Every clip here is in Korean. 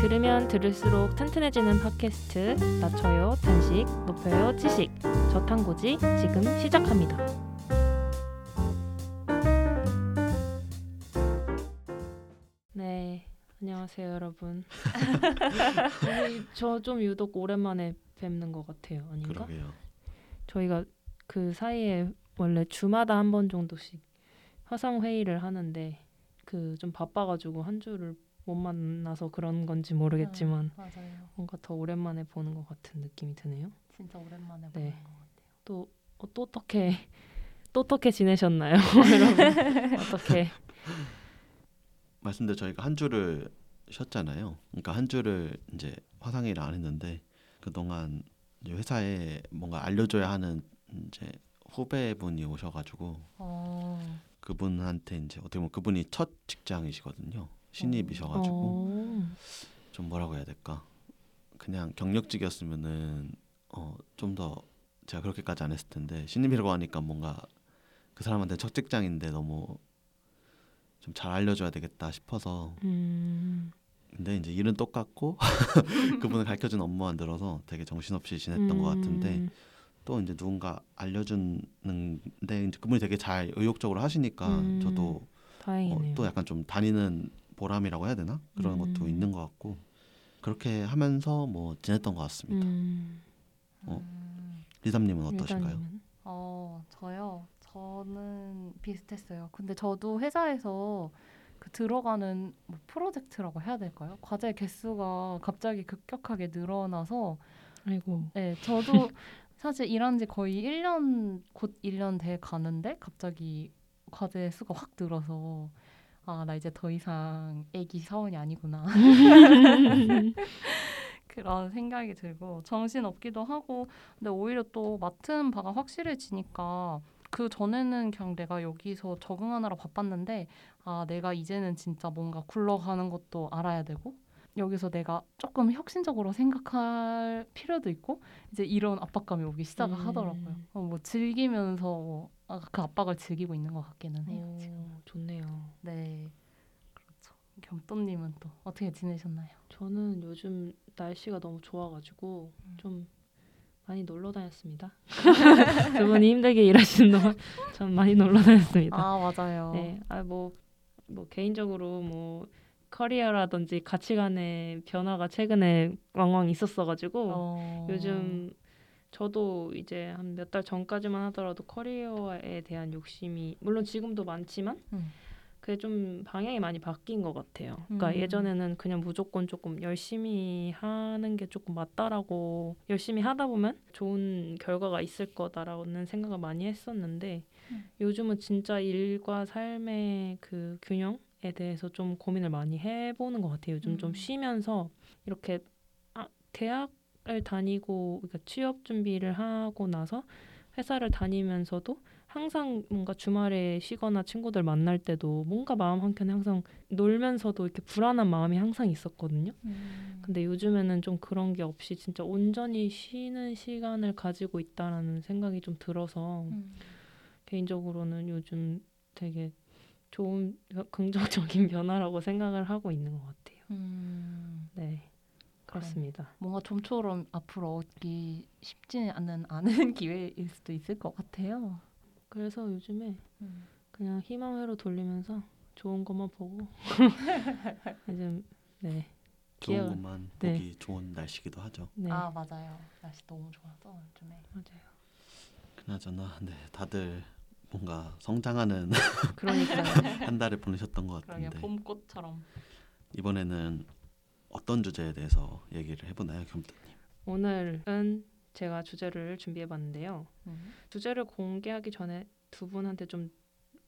들으면 들을수록 튼튼해지는 팟캐스트 낮춰요 단식 높여요 지식 저탄고지 지금 시작합니다. 네 안녕하세요 여러분. 저 좀 유독 오랜만에 뵙는 것 같아요 아닌가? 그러게요. 저희가 그 사이에 원래 주마다 한 번 정도씩 화상 회의를 하는데 그 좀 바빠가지고 한 주를 못 만나서 그런 건지 모르겠지만 맞아요. 뭔가 더 오랜만에 보는 것 같은 느낌이 드네요. 진짜 오랜만에 네. 보는 것 같아요. 또, 어, 또 어떻게 또 어떻게 지내셨나요, 여러분? 어떻게? 말씀대로 저희가 한 주를 쉬었잖아요. 그러니까 한 주를 이제 화상회의를 안 했는데 그 동안 회사에 뭔가 알려줘야 하는 이제 후배분이 오셔가지고 어, 그분한테 이제 어떻게 보면 그분이 첫 직장이시거든요. 신입이셔가지고 어, 좀 뭐라고 해야 될까? 그냥 경력직이었으면은 어, 좀 더 제가 그렇게까지 안 했을 텐데 신입이라고 하니까 뭔가 그 사람한테 첫 직장인데 너무 좀 잘 알려줘야 되겠다 싶어서. 음, 근데 이제 일은 똑같고 그분을 가르쳐준 업무만 들어서 되게 정신없이 지냈던 것 같은데 음, 또 이제 누군가 알려주는데 이제 그분이 되게 잘 의욕적으로 하시니까 음, 저도 어. 또 약간 좀 다니는 보람이라고 해야 되나 그런 음. 것도 있는 것 같고 그렇게 하면서 뭐 지냈던 것 같습니다. 음, 어, 음, 리담님은 어떠신가요? 유다님은? 어, 저요. 저는 비슷했어요. 근데 저도 회사에서 그 들어가는 뭐 프로젝트라고 해야 될까요? 과제 개수가 갑자기 급격하게 늘어나서 아이고. 네, 저도 사실 일한 지 거의 1년 곧 1년 돼 가는데 갑자기 과제 수가 확 늘어서 아, 나 이제 더 이상 애기 사원이 아니구나. 그런 생각이 들고 정신 없기도 하고 근데 오히려 또 맡은 바가 확실해지니까 그 전에는 그냥 내가 여기서 적응하느라 바빴는데 아 내가 이제는 진짜 뭔가 굴러가는 것도 알아야 되고 여기서 내가 조금 혁신적으로 생각할 필요도 있고 이제 이런 압박감이 오기 시작을 음. 하더라고요. 어, 뭐 즐기면서 뭐, 아, 그 압박을 즐기고 있는 것 같기는 해요. 지금. 오, 좋네요. 네, 그렇죠. 겸또님은 또 어떻게 지내셨나요? 저는 요즘 날씨가 너무 좋아가지고 음. 좀 많이 놀러 다녔습니다. 두 분이 힘들게 일하시는 동안 전 많이 놀러 다녔습니다. 아 맞아요. 네, 아뭐 뭐 개인적으로 뭐 커리어라든지 가치관의 변화가 최근에 왕왕 있었어가지고 어... 요즘 저도 이제 한 몇 달 전까지만 하더라도 커리어에 대한 욕심이 물론 지금도 많지만 음. 그게 좀 방향이 많이 바뀐 것 같아요. 그러니까 음. 예전에는 그냥 무조건 조금 열심히 하는 게 조금 맞다라고 열심히 하다 보면 좋은 결과가 있을 거다라는 생각을 많이 했었는데 음. 요즘은 진짜 일과 삶의 그 균형 에 대해서 좀 고민을 많이 해보는 것 같아요. 요즘 좀 음. 쉬면서 이렇게 아, 대학을 다니고 그러니까 취업 준비를 하고 나서 회사를 다니면서도 항상 뭔가 주말에 쉬거나 친구들 만날 때도 뭔가 마음 한켠에 항상 놀면서도 이렇게 불안한 마음이 항상 있었거든요. 음. 근데 요즘에는 좀 그런 게 없이 진짜 온전히 쉬는 시간을 가지고 있다라는 생각이 좀 들어서 음. 개인적으로는 요즘 되게 좋은 긍정적인 변화라고 생각을 하고 있는 것 같아요. 음. 네, 그렇습니다. 뭔가 좀처럼 앞으로 얻기 쉽지 않은 않은 기회일 수도 있을 것 같아요. 그래서 요즘에 음. 그냥 희망회로 돌리면서 좋은 것만 보고 요즘 네, 좋은 것만 네. 보기 좋은 날씨기도 하죠. 네 아 맞아요. 날씨 너무 좋아서 요즘에. 맞아요. 그나저나 네 다들 뭔가 성장하는. 한 달을 보내셨던 것 그러게 같은데 봄꽃처럼. 이번에는 어떤 주제에 대해서 얘기를 해보나요, 겸또님? 오늘은 제가 주제를 준비해봤는데요. 음. 주제를 공개하기 전에 두 분한테 좀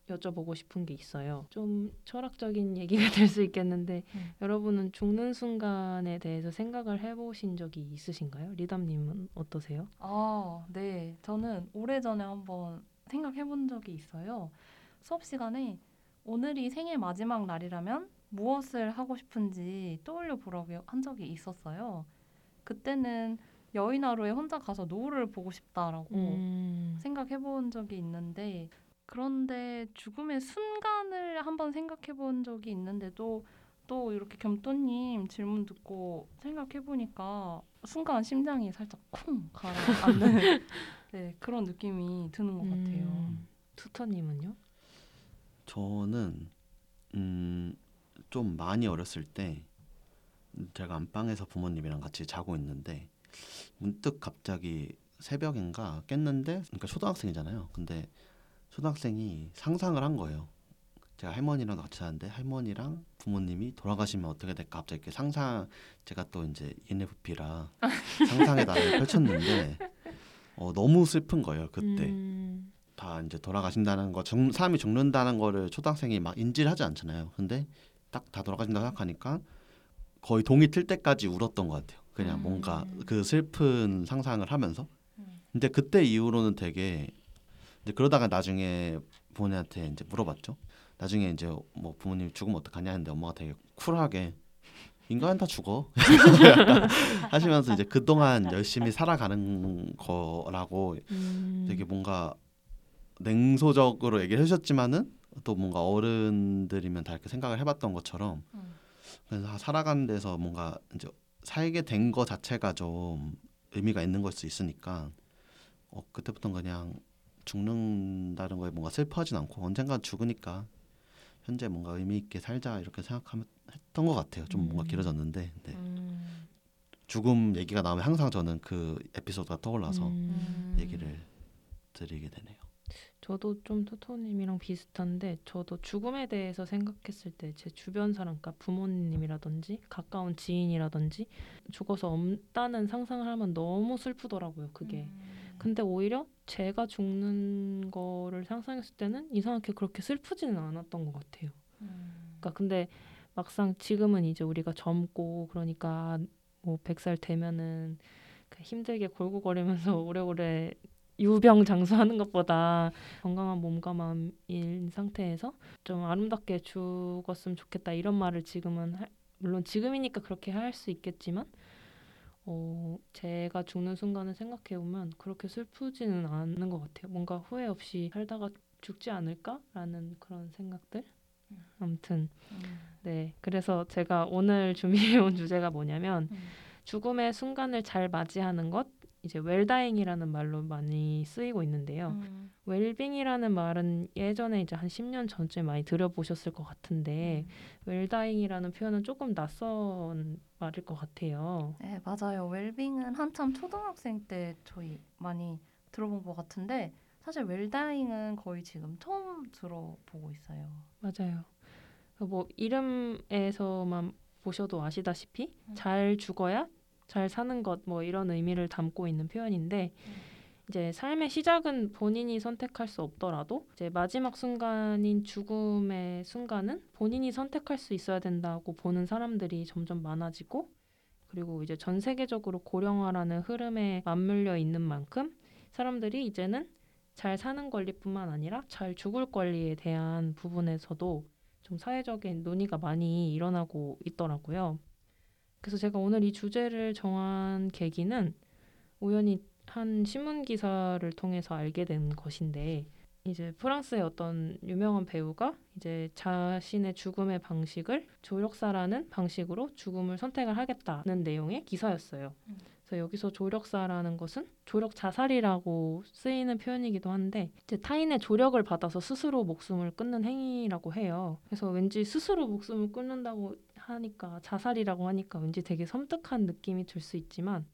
여쭤보고 싶은 게 있어요. 좀 철학적인 얘기가 될 수 있겠는데 음. 여러분은 죽는 순간에 대해서 생각을 해보신 적이 있으신가요? 리담님은 어떠세요? 아, 네. 저는 오래 전에 한번 생각해 본 적이 있어요. 수업 시간에 오늘이 생일 마지막 날이라면 무엇을 하고 싶은지 떠올려 보라고 한 적이 있었어요. 그때는 여의나루에 혼자 가서 노을을 보고 싶다라고 음, 생각해 본 적이 있는데 그런데 죽음의 순간을 한번 생각해 본 적이 있는데도 또 이렇게 겸또님 질문 듣고 생각해 보니까 순간 심장이 살짝 쿵 가라앉는 네, 그런 느낌이 드는 것 같아요. 음, 투터님은요? 저는 음, 좀 많이 어렸을 때 제가 안방에서 부모님이랑 같이 자고 있는데 문득 갑자기 새벽인가 깼는데 그러니까 초등학생이잖아요. 근데 초등학생이 상상을 한 거예요. 제가 할머니랑 같이 자는데 할머니랑 부모님이 돌아가시면 어떻게 될까 갑자기 이렇게 상상 제가 또 이제 ENFP라 상상의 나를 펼쳤는데 어, 너무 슬픈 거예요 그때. 음, 다 이제 돌아가신다는 거, 죽, 사람이 죽는다는 거를 초등학생이 막 인지를 하지 않잖아요. 근데 딱 다 돌아가신다 생각하니까 거의 동이 틀 때까지 울었던 것 같아요. 그냥 음. 뭔가 그 슬픈 상상을 하면서. 음. 근데 그때 이후로는 되게 이제 그러다가 나중에 부모님한테 이제 물어봤죠. 나중에 이제 뭐 부모님 죽으면 어떡하냐 했는데 엄마가 되게 쿨하게 인간은 다 죽어 하시면서 이제 그동안 열심히 살아가는 거라고 음, 되게 뭔가 냉소적으로 얘기를 해주셨지만은 또 뭔가 어른들이면 다 이렇게 생각을 해봤던 것처럼 음. 그래서 살아가는 데서 뭔가 이제 살게 된 거 자체가 좀 의미가 있는 걸 수 있으니까 어, 그때부터 그냥 죽는다는 거에 뭔가 슬퍼하진 않고 언젠가 죽으니까 현재 뭔가 의미 있게 살자 이렇게 생각하면 했던 것 같아요. 좀 뭔가 음. 길어졌는데 네. 음, 죽음 얘기가 나오면 항상 저는 그 에피소드가 떠올라서 음. 얘기를 드리게 되네요. 저도 좀 토토님이랑 비슷한데 저도 죽음에 대해서 생각했을 때 제 주변 사람, 그러니까 부모님이라든지 가까운 지인이라든지 죽어서 없다는 상상을 하면 너무 슬프더라고요. 그게. 음. 근데 오히려 제가 죽는 거를 상상했을 때는 이상하게 그렇게 슬프지는 않았던 것 같아요. 음. 그러니까 근데 막상 지금은 이제 우리가 젊고 그러니까 뭐 100살 되면은 그 힘들게 골고거리면서 오래오래 유병 장수하는 것보다 건강한 몸과 마음인 상태에서 좀 아름답게 죽었으면 좋겠다 이런 말을 지금은 할- 물론 지금이니까 그렇게 할 수 있겠지만 어 제가 죽는 순간을 생각해 보면 그렇게 슬프지는 않는 것 같아요. 뭔가 후회 없이 살다가 죽지 않을까라는 그런 생각들. 아무튼 음. 네. 그래서 제가 오늘 준비해 온 주제가 뭐냐면 음. 죽음의 순간을 잘 맞이하는 것 이제 웰다잉이라는 말로 많이 쓰이고 있는데요. 음. 웰빙이라는 말은 예전에 이제 한 10년 전쯤에 많이 들어보셨을 것 같은데 웰다잉이라는 표현은 조금 낯선 말일 것 같아요. 네 맞아요. 웰빙은 한참 초등학생 때 저희 많이 들어본 것 같은데 사실 웰다잉은 거의 지금 처음 들어보고 있어요. 맞아요. 뭐 이름에서만 보셔도 아시다시피 음. 잘 죽어야 잘 사는 것 뭐 이런 의미를 담고 있는 표현인데 음. 이제 삶의 시작은 본인이 선택할 수 없더라도 이제 마지막 순간인 죽음의 순간은 본인이 선택할 수 있어야 된다고 보는 사람들이 점점 많아지고 그리고 이제 전 세계적으로 고령화라는 흐름에 맞물려 있는 만큼 사람들이 이제는 잘 사는 권리뿐만 아니라 잘 죽을 권리에 대한 부분에서도 좀 사회적인 논의가 많이 일어나고 있더라고요. 그래서 제가 오늘 이 주제를 정한 계기는 우연히 한 신문 기사를 통해서 알게 된 것인데 이제 프랑스의 어떤 유명한 배우가 이제 자신의 죽음의 방식을 조력사라는 방식으로 죽음을 선택을 하겠다는 내용의 기사였어요. 음. 그래서 여기서 조력사라는 것은 조력 자살이라고 쓰이는 표현이기도 한데 이제 타인의 조력을 받아서 스스로 목숨을 끊는 행위라고 해요. 그래서 왠지 스스로 목숨을 끊는다고 하니까 자살이라고 하니까 왠지 되게 섬뜩한 느낌이 들 수 있지만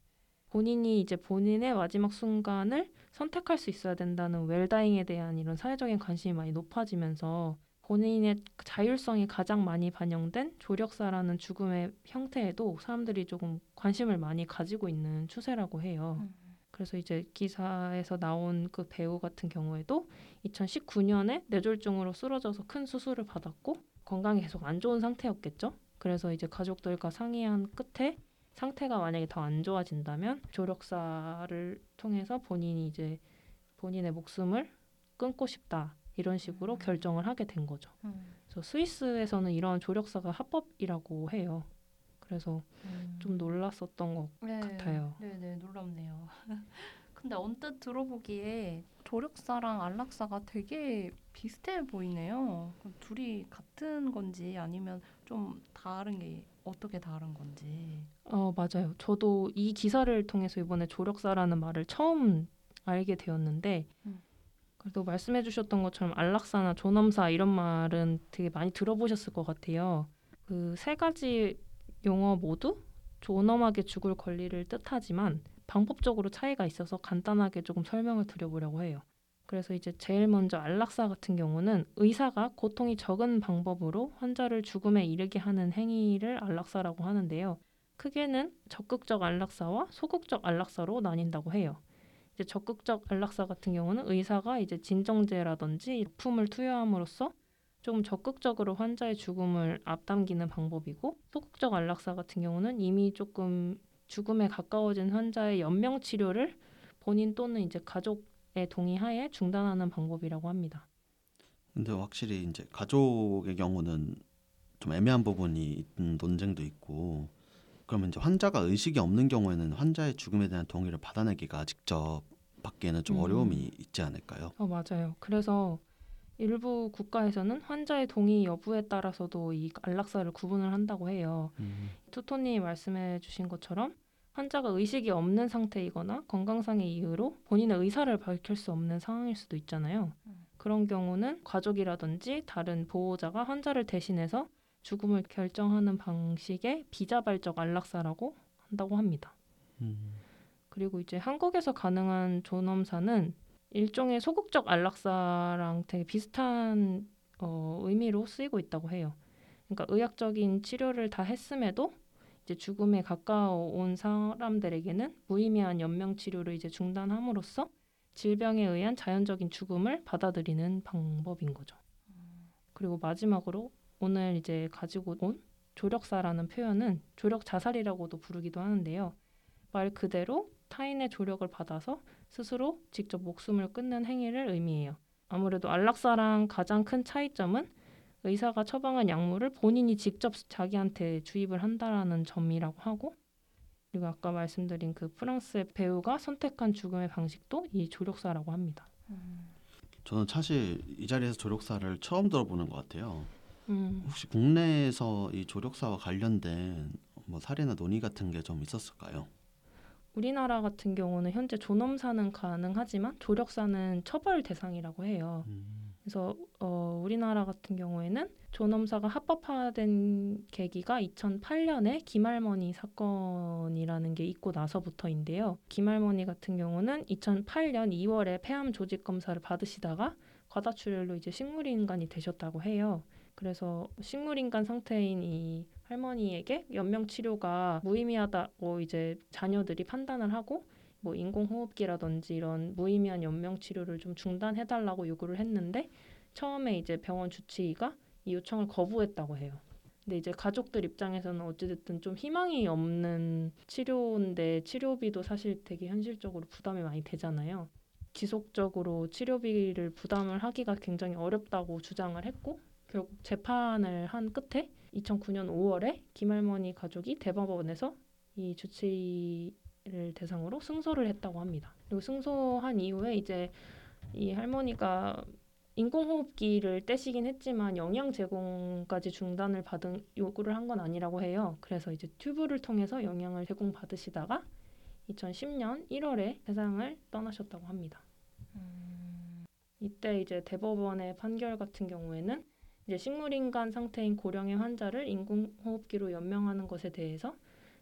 본인이 이제 본인의 마지막 순간을 선택할 수 있어야 된다는 웰다잉에 대한 이런 사회적인 관심이 많이 높아지면서 본인의 자율성이 가장 많이 반영된 조력사라는 죽음의 형태에도 사람들이 조금 관심을 많이 가지고 있는 추세라고 해요. 음. 그래서 이제 기사에서 나온 그 배우 같은 경우에도 2019년에 뇌졸중으로 쓰러져서 큰 수술을 받았고 건강이 계속 안 좋은 상태였겠죠. 그래서 이제 가족들과 상의한 끝에 상태가 만약에 더 안 좋아진다면 조력사를 통해서 본인이 이제 본인의 목숨을 끊고 싶다 이런 식으로 음. 결정을 하게 된 거죠. 음. 그래서 스위스에서는 이런 조력사가 합법이라고 해요. 그래서 음. 좀 놀랐었던 것 네, 같아요. 네 네 놀랍네요. 근데 언뜻 들어보기에 조력사랑 안락사가 되게 비슷해 보이네요. 둘이 둘이 같은 건지 아니면 좀 다른 게 어떻게 다른 건지. 어, 맞아요. 저도 이 기사를 통해서 이번에 조력사라는 말을 처음 알게 되었는데, 음. 그래도 말씀해 주셨던 것처럼 안락사나 존엄사 이런 말은 되게 많이 들어보셨을 것 같아요. 그 세 가지 용어 모두 존엄하게 죽을 권리를 뜻하지만 방법적으로 차이가 있어서 간단하게 조금 설명을 드려보려고 해요. 그래서 이제 제일 먼저 안락사 같은 경우는 의사가 고통이 적은 방법으로 환자를 죽음에 이르게 하는 행위를 안락사라고 하는데요. 크게는 적극적 안락사와 소극적 안락사로 나뉜다고 해요. 이제 적극적 안락사 같은 경우는 의사가 이제 진정제라든지 약품을 투여함으로써 조금 적극적으로 환자의 죽음을 앞당기는 방법이고 소극적 안락사 같은 경우는 이미 조금 죽음에 가까워진 환자의 연명 치료를 본인 또는 이제 가족의 동의하에 중단하는 방법이라고 합니다. 근데 확실히 이제 가족의 경우는 좀 애매한 부분이 있는 논쟁도 있고 그러면 이제 환자가 의식이 없는 경우에는 환자의 죽음에 대한 동의를 받아내기가 직접 받기에는 좀 음. 어려움이 있지 않을까요? 어, 맞아요. 그래서 일부 국가에서는 환자의 동의 여부에 따라서도 이 안락사를 구분을 한다고 해요. 투토님이 말씀해 주신 것처럼 환자가 의식이 없는 상태이거나 건강상의 이유로 본인의 의사를 밝힐 수 없는 상황일 수도 있잖아요. 음. 그런 경우는 가족이라든지 다른 보호자가 환자를 대신해서 죽음을 결정하는 방식의 비자발적 안락사라고 한다고 합니다. 음. 그리고 이제 한국에서 가능한 존엄사는 일종의 소극적 안락사랑 되게 비슷한 어, 의미로 쓰이고 있다고 해요. 그러니까 의학적인 치료를 다 했음에도 이제 죽음에 가까운 사람들에게는 무의미한 연명 치료를 이제 중단함으로써 질병에 의한 자연적인 죽음을 받아들이는 방법인 거죠. 그리고 마지막으로 오늘 이제 가지고 온 조력사라는 표현은 조력 자살이라고도 부르기도 하는데요. 말 그대로 타인의 조력을 받아서 스스로 직접 목숨을 끊는 행위를 의미해요. 아무래도 안락사랑 가장 큰 차이점은 의사가 처방한 약물을 본인이 직접 자기한테 주입을 한다라는 점이라고 하고 그리고 아까 말씀드린 그 프랑스의 배우가 선택한 죽음의 방식도 이 조력사라고 합니다. 저는 사실 이 자리에서 조력사를 처음 들어보는 것 같아요. 음, 혹시 국내에서 이 조력사와 관련된 뭐 사례나 논의 같은 게 좀 있었을까요? 우리나라 같은 경우는 현재 존엄사는 가능하지만 조력사는 처벌 대상이라고 해요. 그래서 어, 우리나라 같은 경우에는 존엄사가 합법화된 계기가 2008년에 김할머니 사건이라는 게 있고 나서부터인데요. 김할머니 같은 경우는 2008년 2월에 폐암 조직 검사를 받으시다가 과다출혈로 이제 식물인간이 되셨다고 해요. 그래서 식물인간 상태인 이 할머니에게 연명 치료가 무의미하다고 이제 자녀들이 판단을 하고 뭐 인공호흡기라든지 이런 무의미한 연명 치료를 좀 중단해달라고 요구를 했는데 처음에 이제 병원 주치의가 이 요청을 거부했다고 해요. 근데 이제 가족들 입장에서는 어찌됐든 좀 희망이 없는 치료인데 치료비도 사실 되게 현실적으로 부담이 많이 되잖아요. 지속적으로 치료비를 부담을 하기가 굉장히 어렵다고 주장을 했고 결국 재판을 한 끝에 2009년 5월에 김할머니 가족이 대법원에서 이 주치의를 대상으로 승소를 했다고 합니다. 그리고 승소한 이후에 이제 이 할머니가 인공호흡기를 떼시긴 했지만 영양 제공까지 중단을 받은 요구를 한 건 아니라고 해요. 그래서 이제 튜브를 통해서 영양을 제공 받으시다가 2010년 1월에 세상을 떠나셨다고 합니다. 이때 이제 대법원의 판결 같은 경우에는 이제 식물인간 상태인 고령의 환자를 인공호흡기로 연명하는 것에 대해서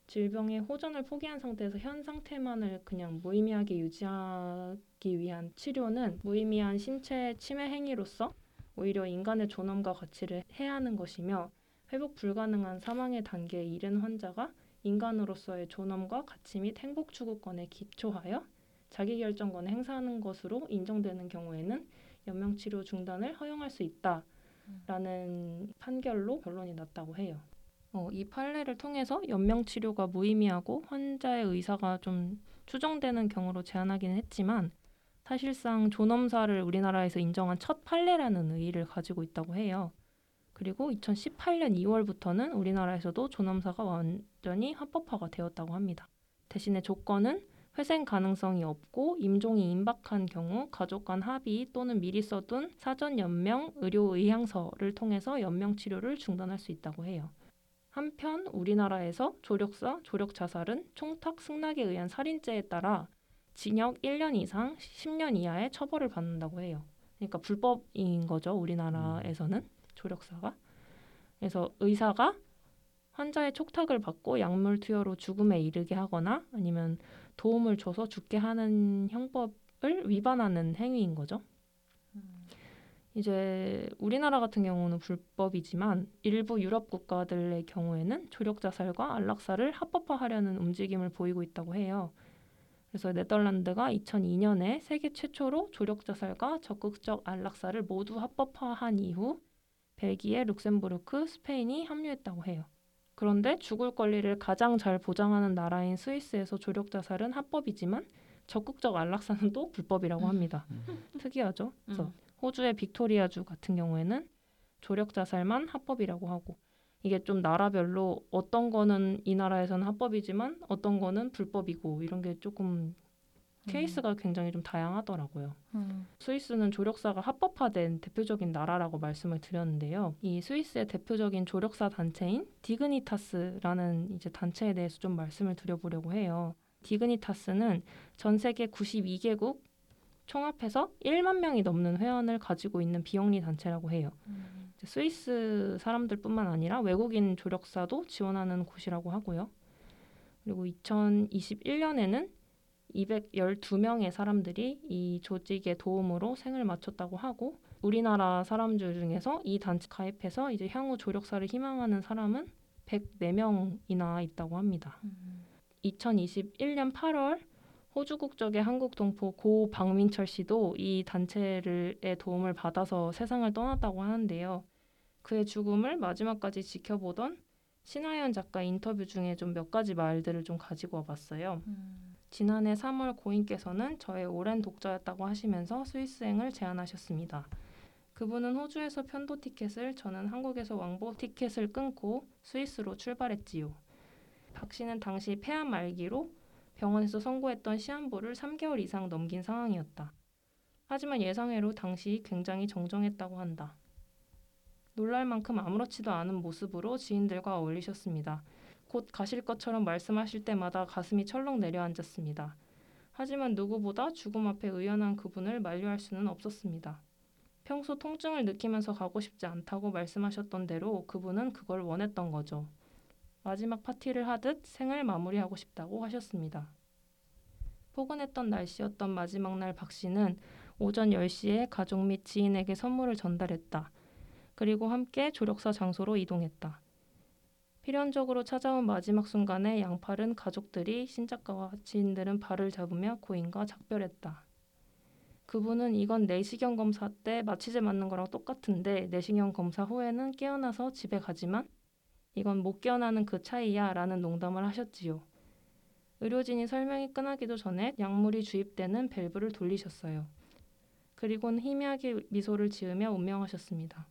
질병의 호전을 포기한 상태에서 현 상태만을 그냥 무의미하게 유지하기 위한 치료는 무의미한 신체 침해 행위로서 오히려 인간의 존엄과 가치를 해하는 것이며 회복 불가능한 사망의 단계에 이른 환자가 인간으로서의 존엄과 가치 및 행복 추구권에 기초하여 자기결정권을 행사하는 것으로 인정되는 경우에는 연명치료 중단을 허용할 수 있다 라는 판결로 결론이 났다고 해요. 어, 이 판례를 통해서 연명 치료가 무의미하고 환자의 의사가 좀 추정되는 경우로 제한하기는 했지만 사실상 존엄사를 우리나라에서 인정한 첫 판례라는 의의를 가지고 있다고 해요. 그리고 2018년 2월부터는 우리나라에서도 존엄사가 완전히 합법화가 되었다고 합니다. 대신에 조건은 회생 가능성이 없고 임종이 임박한 경우 가족 간 합의 또는 미리 써둔 사전 연명 의료 의향서를 통해서 연명 치료를 중단할 수 있다고 해요. 한편 우리나라에서 조력사, 조력 자살은 총탁 승낙에 의한 살인죄에 따라 징역 1년 이상 10년 이하의 처벌을 받는다고 해요. 그러니까 불법인 거죠, 우리나라에서는 조력사가. 그래서 의사가 환자의 촉탁을 받고 약물 투여로 죽음에 이르게 하거나 아니면 도움을 줘서 죽게 하는 형법을 위반하는 행위인 거죠. 이제 우리나라 같은 경우는 불법이지만 일부 유럽 국가들의 경우에는 조력 자살과 안락사를 합법화하려는 움직임을 보이고 있다고 해요. 그래서 네덜란드가 2002년에 세계 최초로 조력 자살과 적극적 안락사를 모두 합법화한 이후 벨기에, 룩셈부르크, 스페인이 합류했다고 해요. 그런데 죽을 권리를 가장 잘 보장하는 나라인 스위스에서 조력 자살은 합법이지만 적극적 안락사는 또 불법이라고 합니다. 특이하죠. 그래서 음. 호주의 빅토리아주 같은 경우에는 조력 자살만 합법이라고 하고 이게 좀 나라별로 어떤 거는 이 나라에서는 합법이지만 어떤 거는 불법이고 이런 게 조금 케이스가 굉장히 좀 다양하더라고요. 음. 스위스는 조력사가 합법화된 대표적인 나라라고 말씀을 드렸는데요. 이 스위스의 대표적인 조력사 단체인 디그니타스라는 이제 단체에 대해서 좀 말씀을 드려보려고 해요. 디그니타스는 전 세계 92개국 총합해서 1만 명이 넘는 회원을 가지고 있는 비영리 단체라고 해요. 음. 스위스 사람들뿐만 아니라 외국인 조력사도 지원하는 곳이라고 하고요. 그리고 2021년에는 212명의 사람들이 이 조직의 도움으로 생을 마쳤다고 하고 우리나라 사람들 중에서 이 단체 가입해서 이제 향후 조력사를 희망하는 사람은 104명이나 있다고 합니다. 음. 2021년 8월 호주 국적의 한국 동포 고 박민철 씨도 이 단체의 도움을 받아서 세상을 떠났다고 하는데요. 그의 죽음을 마지막까지 지켜보던 신하연 작가 인터뷰 중에 좀 몇 가지 말들을 좀 가지고 와봤어요. 음. 지난해 3월 고인께서는 저의 오랜 독자였다고 하시면서 스위스행을 제안하셨습니다. 그분은 호주에서 편도 티켓을 저는 한국에서 왕복 티켓을 끊고 스위스로 출발했지요. 박 씨는 당시 폐암 말기로 병원에서 선고했던 시한부를 3개월 이상 넘긴 상황이었다. 하지만 예상외로 당시 굉장히 정정했다고 한다. 놀랄 만큼 아무렇지도 않은 모습으로 지인들과 어울리셨습니다. 곧 가실 것처럼 말씀하실 때마다 가슴이 철렁 내려앉았습니다. 하지만 누구보다 죽음 앞에 의연한 그분을 만류할 수는 없었습니다. 평소 통증을 느끼면서 가고 싶지 않다고 말씀하셨던 대로 그분은 그걸 원했던 거죠. 마지막 파티를 하듯 생을 마무리하고 싶다고 하셨습니다. 포근했던 날씨였던 마지막 날 박 씨는 오전 10시에 가족 및 지인에게 선물을 전달했다. 그리고 함께 조력사 장소로 이동했다. 필연적으로 찾아온 마지막 순간에 양팔은 가족들이 신작가와 지인들은 발을 잡으며 고인과 작별했다. 그분은 이건 내시경 검사 때 마취제 맞는 거랑 똑같은데 내시경 검사 후에는 깨어나서 집에 가지만 이건 못 깨어나는 그 차이야 라는 농담을 하셨지요. 의료진이 설명이 끝나기도 전에 약물이 주입되는 밸브를 돌리셨어요. 그리고는 희미하게 미소를 지으며 운명하셨습니다.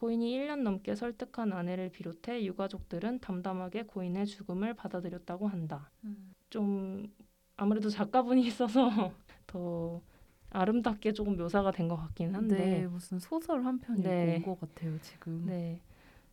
고인이 1년 넘게 설득한 아내를 비롯해 유가족들은 담담하게 고인의 죽음을 받아들였다고 한다. 음. 좀 아무래도 작가분이 있어서 더 아름답게 조금 묘사가 된 것 같긴 한데 네, 무슨 소설 한편 네. 온것 같아요 지금. 네.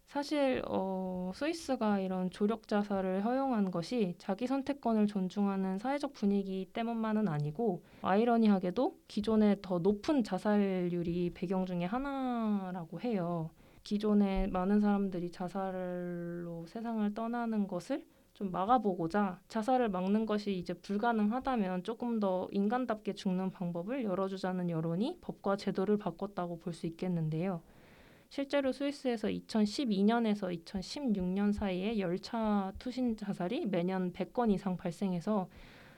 사실 어, 스위스가 이런 조력 자살을 허용한 것이 자기 선택권을 존중하는 사회적 분위기 때문만은 아니고 아이러니하게도 기존의 더 높은 자살률이 배경 중에 하나라고 해요. 기존에 많은 사람들이 자살로 세상을 떠나는 것을 좀 막아보고자 자살을 막는 것이 이제 불가능하다면 조금 더 인간답게 죽는 방법을 열어주자는 여론이 법과 제도를 바꿨다고 볼 수 있겠는데요. 실제로 스위스에서 2012년에서 2016년 사이에 열차 투신 자살이 매년 100건 이상 발생해서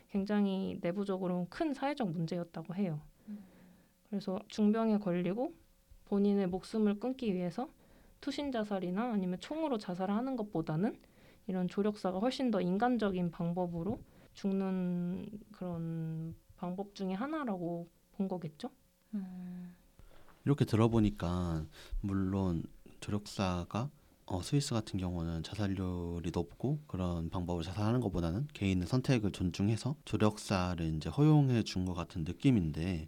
굉장히 내부적으로 큰 사회적 문제였다고 해요. 그래서 중병에 걸리고 본인의 목숨을 끊기 위해서 투신 자살이나 아니면 총으로 자살하는 것보다는 이런 조력사가 훨씬 더 인간적인 방법으로 죽는 그런 방법 중에 하나라고 본 거겠죠? 음. 이렇게 들어보니까 물론 조력사가 어, 스위스 같은 경우는 자살률이 높고 그런 방법을 자살하는 것보다는 개인의 선택을 존중해서 조력사를 이제 허용해 준 것 같은 느낌인데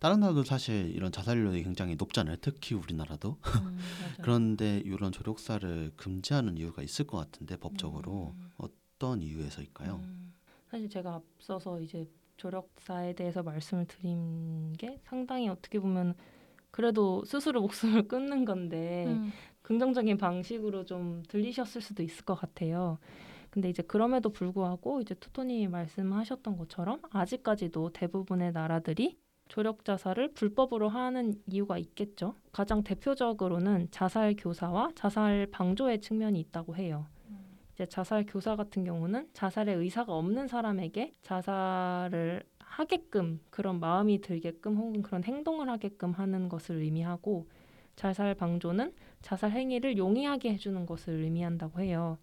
다른 나라도 사실 이런 자살률이 굉장히 높잖아요. 특히 우리나라도. 음. 그런데 이런 조력사를 금지하는 이유가 있을 것 같은데 법적으로 음. 어떤 이유에서일까요? 음. 사실 제가 앞서서 이제 조력사에 대해서 말씀을 드린 게 상당히 어떻게 보면 그래도 스스로 목숨을 끊는 건데 음. 긍정적인 방식으로 좀 들리셨을 수도 있을 것 같아요. 근데 이제 그럼에도 불구하고 이제 토토님이 말씀하셨던 것처럼 아직까지도 대부분의 나라들이 조력 자살을 불법으로 하는 이유가 있겠죠. 가장 대표적으로는 자살 교사와 자살 방조의 측면이 있다고 해요. 이제 자살 교사 같은 경우는 자살의 의사가 없는 사람에게 자살을 하게끔 그런 마음이 들게끔 혹은 그런 행동을 하게끔 하는 것을 의미하고 자살 방조는 자살 행위를 용이하게 해주는 것을 의미한다고 해요.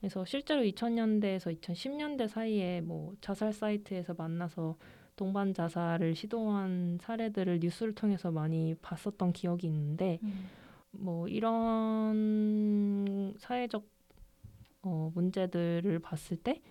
그래서 실제로 2000년대에서 2010년대 사이에 뭐 자살 사이트에서 만나서 동반 자살을 시도한 사례들을 뉴스를 통해서 많이 봤었던 기억이 있는데 음. 뭐 이런 사회적 어, 문제들을 봤을 때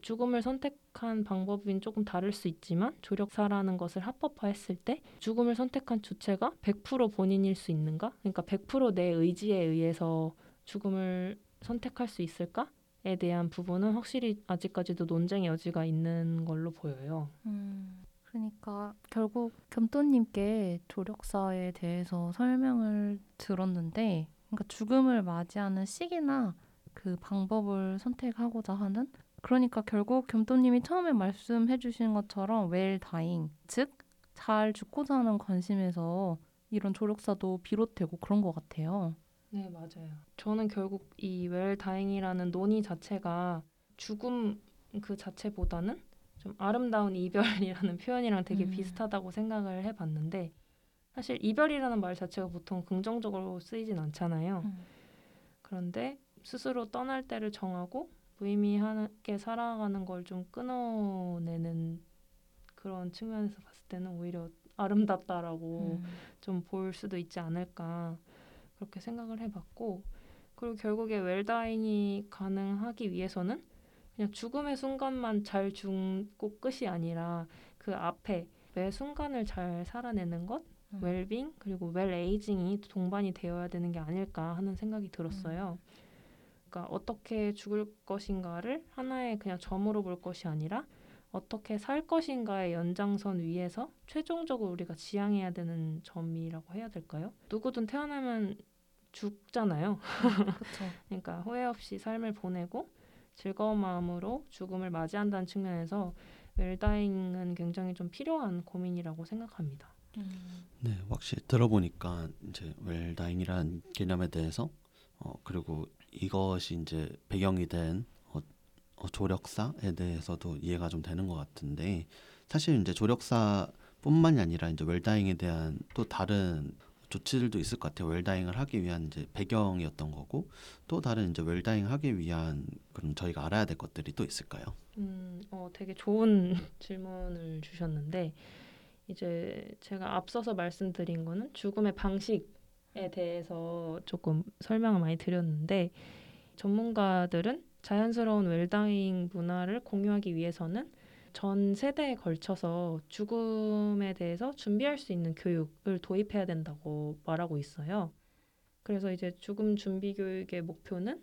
죽음을 선택한 방법은 조금 다를 수 있지만 조력사라는 것을 합법화했을 때 죽음을 선택한 주체가 100% 본인일 수 있는가? 그러니까 100%내 의지에 의해서 죽음을 선택할 수 있을까?에 대한 부분은 확실히 아직까지도 논쟁의 여지가 있는 걸로 보여요. 음, 그러니까 결국 겸또님께 조력사에 대해서 설명을 들었는데, 그러니까 죽음을 맞이하는 시기나 그 방법을 선택하고자 하는. 그러니까 결국 겸또님이 처음에 말씀해 주신 것처럼 웰 다잉, 즉 잘 죽고자 하는 관심에서 이런 조력사도 비롯되고 그런 것 같아요. 네, 맞아요. 저는 결국 이 웰 다잉이라는 논의 자체가 죽음 그 자체보다는 좀 아름다운 이별이라는 표현이랑 되게 음. 비슷하다고 생각을 해봤는데 사실 이별이라는 말 자체가 보통 긍정적으로 쓰이진 않잖아요. 음. 그런데 스스로 떠날 때를 정하고 무의미하게 살아가는 걸 좀 끊어내는 그런 측면에서 봤을 때는 오히려 아름답다라고 음. 좀볼 수도 있지 않을까 그렇게 생각을 해봤고 그리고 결국에 웰다잉이 가능하기 위해서는 그냥 죽음의 순간만 잘 죽고 끝이 아니라 그 앞에 매 순간을 잘 살아내는 것 음. 웰빙 그리고 웰 에이징이 동반이 되어야 되는 게 아닐까 하는 생각이 들었어요. 그러니까 어떻게 죽을 것인가를 하나의 그냥 점으로 볼 것이 아니라 어떻게 살 것인가의 연장선 위에서 최종적으로 우리가 지향해야 되는 점이라고 해야 될까요? 누구든 태어나면 죽잖아요. 그렇죠. 그러니까 후회 없이 삶을 보내고 즐거운 마음으로 죽음을 맞이한다는 측면에서 웰다잉은 굉장히 좀 필요한 고민이라고 생각합니다. 음. 네, 확실히 들어보니까 이제 웰다잉이라는 개념에 대해서 어 그리고 이것이 이제 배경이 된 어, 어, 조력사에 대해서도 이해가 좀 되는 것 같은데 사실 이제 조력사뿐만이 아니라 이제 웰다잉에 대한 또 다른 조치들도 있을 것 같아요. 웰다잉을 하기 위한 이제 배경이었던 거고 또 다른 이제 웰다잉 하기 위한 그럼 저희가 알아야 될 것들이 또 있을까요? 음, 어, 되게 좋은 질문을 주셨는데 이제 제가 앞서서 말씀드린 거는 죽음의 방식 에 대해서 조금 설명을 많이 드렸는데 전문가들은 자연스러운 웰다잉 문화를 공유하기 위해서는 전 세대에 걸쳐서 죽음에 대해서 준비할 수 있는 교육을 도입해야 된다고 말하고 있어요. 그래서 이제 죽음 준비 교육의 목표는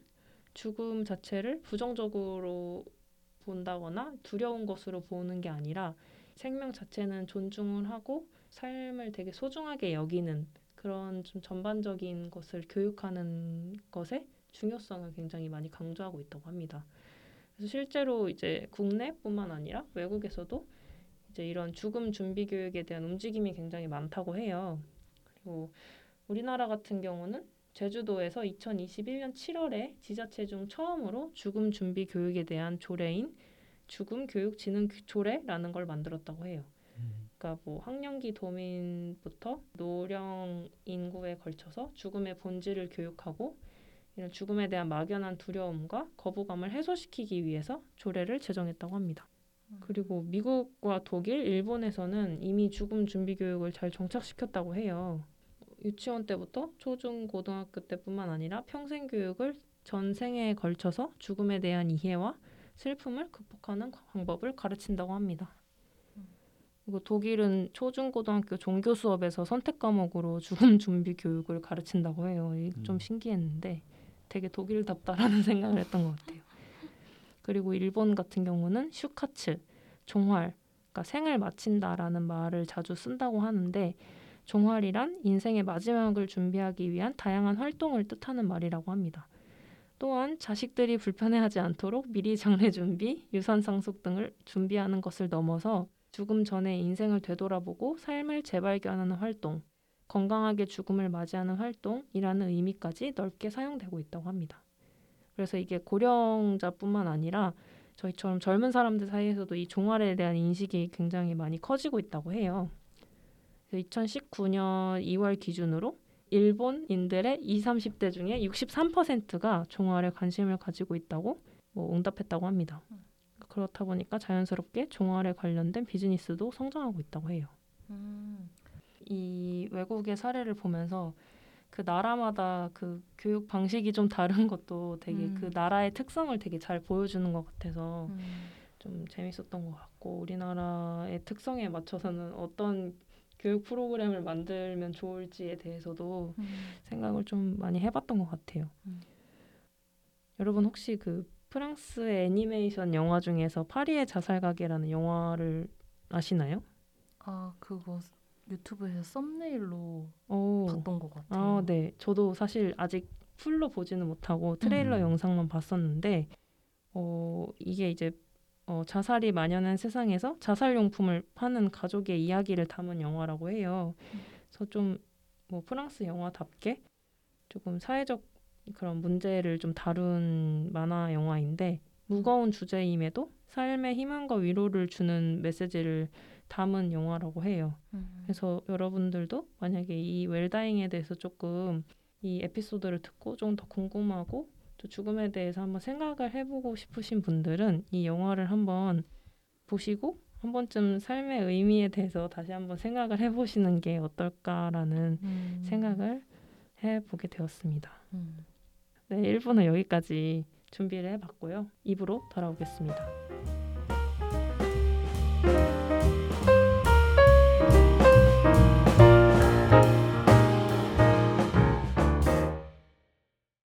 죽음 자체를 부정적으로 본다거나 두려운 것으로 보는 게 아니라 생명 자체는 존중을 하고 삶을 되게 소중하게 여기는 그런 좀 전반적인 것을 교육하는 것의 중요성을 굉장히 많이 강조하고 있다고 합니다. 그래서 실제로 이제 국내뿐만 아니라 외국에서도 이제 이런 죽음 준비 교육에 대한 움직임이 굉장히 많다고 해요. 그리고 우리나라 같은 경우는 제주도에서 2021년 7월에 지자체 중 처음으로 죽음 준비 교육에 대한 조례인 죽음 교육 진흥 조례라는 걸 만들었다고 해요. 그러니까 뭐 학령기 도민부터 노령 인구에 걸쳐서 죽음의 본질을 교육하고 이런 죽음에 대한 막연한 두려움과 거부감을 해소시키기 위해서 조례를 제정했다고 합니다. 그리고 미국과 독일, 일본에서는 이미 죽음 준비 교육을 잘 정착시켰다고 해요. 유치원 때부터 초중 고등학교 때뿐만 아니라 평생 교육을 전 생애에 걸쳐서 죽음에 대한 이해와 슬픔을 극복하는 방법을 가르친다고 합니다. 그리고 독일은 초중 고등학교 종교 수업에서 선택 과목으로 죽음 준비 교육을 가르친다고 해요. 이게 좀 음. 신기했는데 되게 독일답다라는 생각을 했던 것 같아요. 그리고 일본 같은 경우는 슈카츠, 종활, 그러니까 생을 마친다라는 말을 자주 쓴다고 하는데 종활이란 인생의 마지막을 준비하기 위한 다양한 활동을 뜻하는 말이라고 합니다. 또한 자식들이 불편해하지 않도록 미리 장례 준비, 유산 상속 등을 준비하는 것을 넘어서 죽음 전에 인생을 되돌아보고 삶을 재발견하는 활동, 건강하게 죽음을 맞이하는 활동이라는 의미까지 넓게 사용되고 있다고 합니다. 그래서 이게 고령자뿐만 아니라 저희처럼 젊은 사람들 사이에서도 이 종활에 대한 인식이 굉장히 많이 커지고 있다고 해요. 2019년 2월 기준으로 일본인들의 20, 30대 중에 63%가 종활에 관심을 가지고 있다고 뭐 응답했다고 합니다. 그렇다 보니까 자연스럽게 종활에 관련된 비즈니스도 성장하고 있다고 해요. 음. 이 외국의 사례를 보면서 그 나라마다 그 교육 방식이 좀 다른 것도 되게 음. 그 나라의 특성을 되게 잘 보여주는 것 같아서 음. 좀 재밌었던 것 같고 우리나라의 특성에 맞춰서는 어떤 교육 프로그램을 만들면 좋을지에 대해서도 음. 생각을 좀 많이 해봤던 것 같아요. 음. 여러분 혹시 그 프랑스의 애니메이션 영화 중에서 파리의 자살 가게라는 영화를 아시나요? 아 그거 유튜브에서 썸네일로 오. 봤던 것 같아요. 아, 네. 저도 사실 아직 풀로 보지는 못하고 트레일러 음. 영상만 봤었는데 어, 이게 이제 어, 자살이 만연한 세상에서 자살용품을 파는 가족의 이야기를 담은 영화라고 해요. 음. 그래서 좀 뭐 프랑스 영화답게 조금 사회적 그런 문제를 좀 다룬 만화 영화인데 무거운 주제임에도 삶의 희망과 위로를 주는 메시지를 담은 영화라고 해요. 음. 그래서 여러분들도 만약에 이 웰다잉에 대해서 조금 이 에피소드를 듣고 좀 더 궁금하고 또 죽음에 대해서 한번 생각을 해보고 싶으신 분들은 이 영화를 한번 보시고 한 번쯤 삶의 의미에 대해서 다시 한번 생각을 해보시는 게 어떨까라는 음. 생각을 해보게 되었습니다. 음. 네, 1부는 여기까지 준비를 해봤고요. 2부로 돌아오겠습니다.